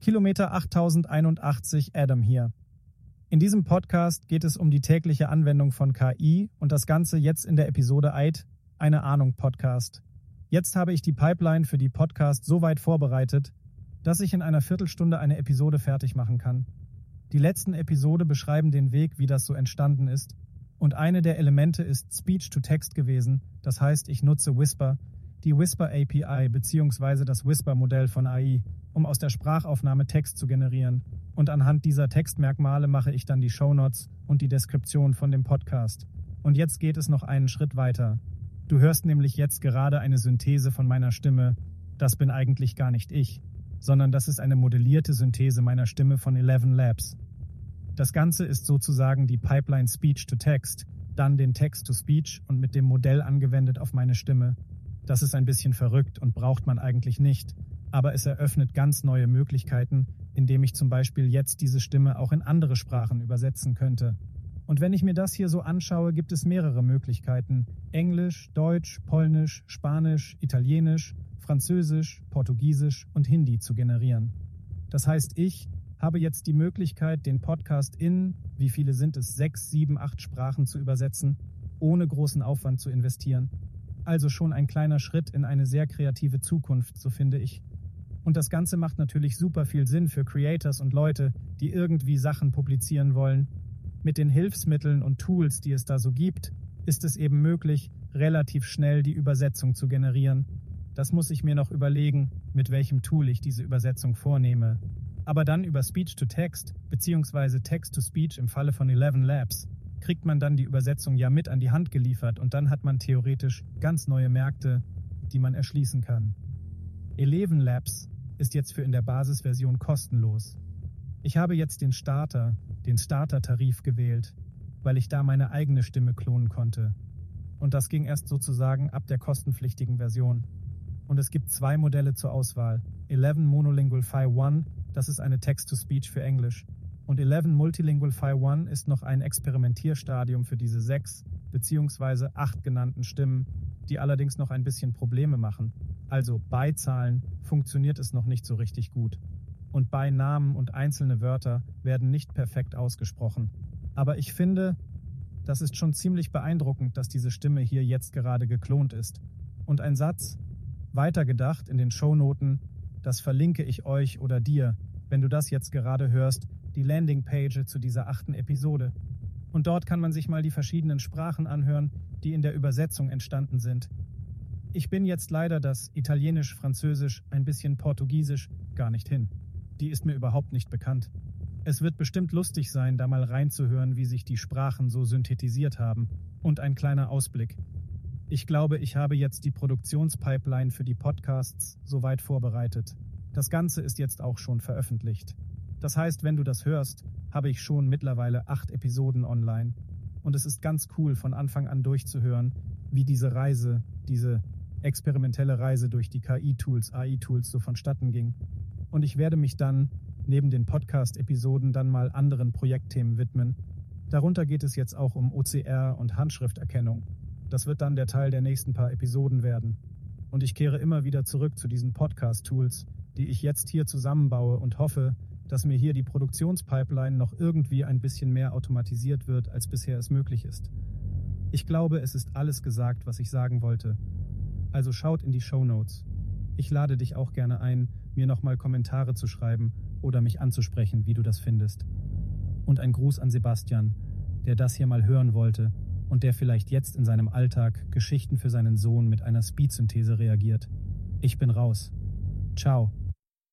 Kilometer 8081 Adam hier. In diesem Podcast geht es um die tägliche Anwendung von KI und das Ganze jetzt in der Episode Eid, eine Ahnung Podcast. Jetzt habe ich die Pipeline für die Podcast so weit vorbereitet, dass ich in einer Viertelstunde eine Episode fertig machen kann. Die letzten Episode beschreiben den Weg, wie das so entstanden ist, und eine der Elemente ist Speech-to-Text gewesen, das heißt, ich nutze Whisper, die Whisper API bzw. das Whisper-Modell von AI, um aus der Sprachaufnahme Text zu generieren. Und anhand dieser Textmerkmale mache ich dann die Shownotes und die Deskription von dem Podcast. Und jetzt geht es noch einen Schritt weiter. Du hörst nämlich jetzt gerade eine Synthese von meiner Stimme. Das bin eigentlich gar nicht ich, sondern das ist eine modellierte Synthese meiner Stimme von Eleven Labs. Das Ganze ist sozusagen die Pipeline Speech to Text, dann den Text to Speech und mit dem Modell angewendet auf meine Stimme. Das ist ein bisschen verrückt und braucht man eigentlich nicht, aber es eröffnet ganz neue Möglichkeiten, indem ich zum Beispiel jetzt diese Stimme auch in andere Sprachen übersetzen könnte. Und wenn ich mir das hier so anschaue, gibt es mehrere Möglichkeiten. Englisch, Deutsch, Polnisch, Spanisch, Italienisch, Französisch, Portugiesisch und Hindi zu generieren. Das heißt, ich habe jetzt die Möglichkeit, den Podcast in, wie viele sind es, sechs, sieben, acht Sprachen zu übersetzen, ohne großen Aufwand zu investieren. Also schon ein kleiner Schritt in eine sehr kreative Zukunft, so finde ich. Und das Ganze macht natürlich super viel Sinn für Creators und Leute, die irgendwie Sachen publizieren wollen. Mit den Hilfsmitteln und Tools, die es da so gibt, ist es eben möglich, relativ schnell die Übersetzung zu generieren. Das muss ich mir noch überlegen, mit welchem Tool ich diese Übersetzung vornehme. Aber dann über Speech-to-Text bzw. Text-to-Speech im Falle von Eleven Labs kriegt man dann die Übersetzung ja mit an die Hand geliefert und dann hat man theoretisch ganz neue Märkte, die man erschließen kann. Eleven Labs ist jetzt für in der Basisversion kostenlos. Ich habe jetzt den Starter, den Starter-Tarif gewählt, weil ich da meine eigene Stimme klonen konnte. Und das ging erst sozusagen ab der kostenpflichtigen Version. Und es gibt zwei Modelle zur Auswahl. 11 Monolingual Phi 1, das ist eine Text-to-Speech für Englisch. Und 11 Multilingual Phi 1 ist noch ein Experimentierstadium für diese sechs bzw. acht genannten Stimmen, die allerdings noch ein bisschen Probleme machen. Also bei Zahlen funktioniert es noch nicht so richtig gut. Und bei Namen und einzelne Wörter werden nicht perfekt ausgesprochen. Aber ich finde, das ist schon ziemlich beeindruckend, dass diese Stimme hier jetzt gerade geklont ist. Und ein Satz, weitergedacht in den Shownoten, das verlinke ich euch oder dir, wenn du das jetzt gerade hörst, die Landingpage zu dieser achten Episode. Und dort kann man sich mal die verschiedenen Sprachen anhören, die in der Übersetzung entstanden sind. Ich bin jetzt leider das Italienisch, Französisch, ein bisschen Portugiesisch gar nicht hin. Die ist mir überhaupt nicht bekannt. Es wird bestimmt lustig sein, da mal reinzuhören, wie sich die Sprachen so synthetisiert haben. Und ein kleiner Ausblick. Ich glaube, ich habe jetzt die Produktionspipeline für die Podcasts soweit vorbereitet. Das Ganze ist jetzt auch schon veröffentlicht. Das heißt, wenn du das hörst, habe ich schon mittlerweile acht Episoden online. Und es ist ganz cool, von Anfang an durchzuhören, wie diese Reise, diese experimentelle Reise durch die KI-Tools, AI-Tools so vonstatten ging. Und ich werde mich dann neben den Podcast-Episoden dann mal anderen Projektthemen widmen. Darunter geht es jetzt auch um OCR und Handschrifterkennung. Das wird dann der Teil der nächsten paar Episoden werden. Und ich kehre immer wieder zurück zu diesen Podcast-Tools, die ich jetzt hier zusammenbaue und hoffe, dass mir hier die Produktionspipeline noch irgendwie ein bisschen mehr automatisiert wird, als bisher es möglich ist. Ich glaube, es ist alles gesagt, was ich sagen wollte. Also schaut in die Show Notes. Ich lade dich auch gerne ein, mir nochmal Kommentare zu schreiben oder mich anzusprechen, wie du das findest. Und ein Gruß an Sebastian, der das hier mal hören wollte und der vielleicht jetzt in seinem Alltag Geschichten für seinen Sohn mit einer Speedsynthese reagiert. Ich bin raus. Ciao.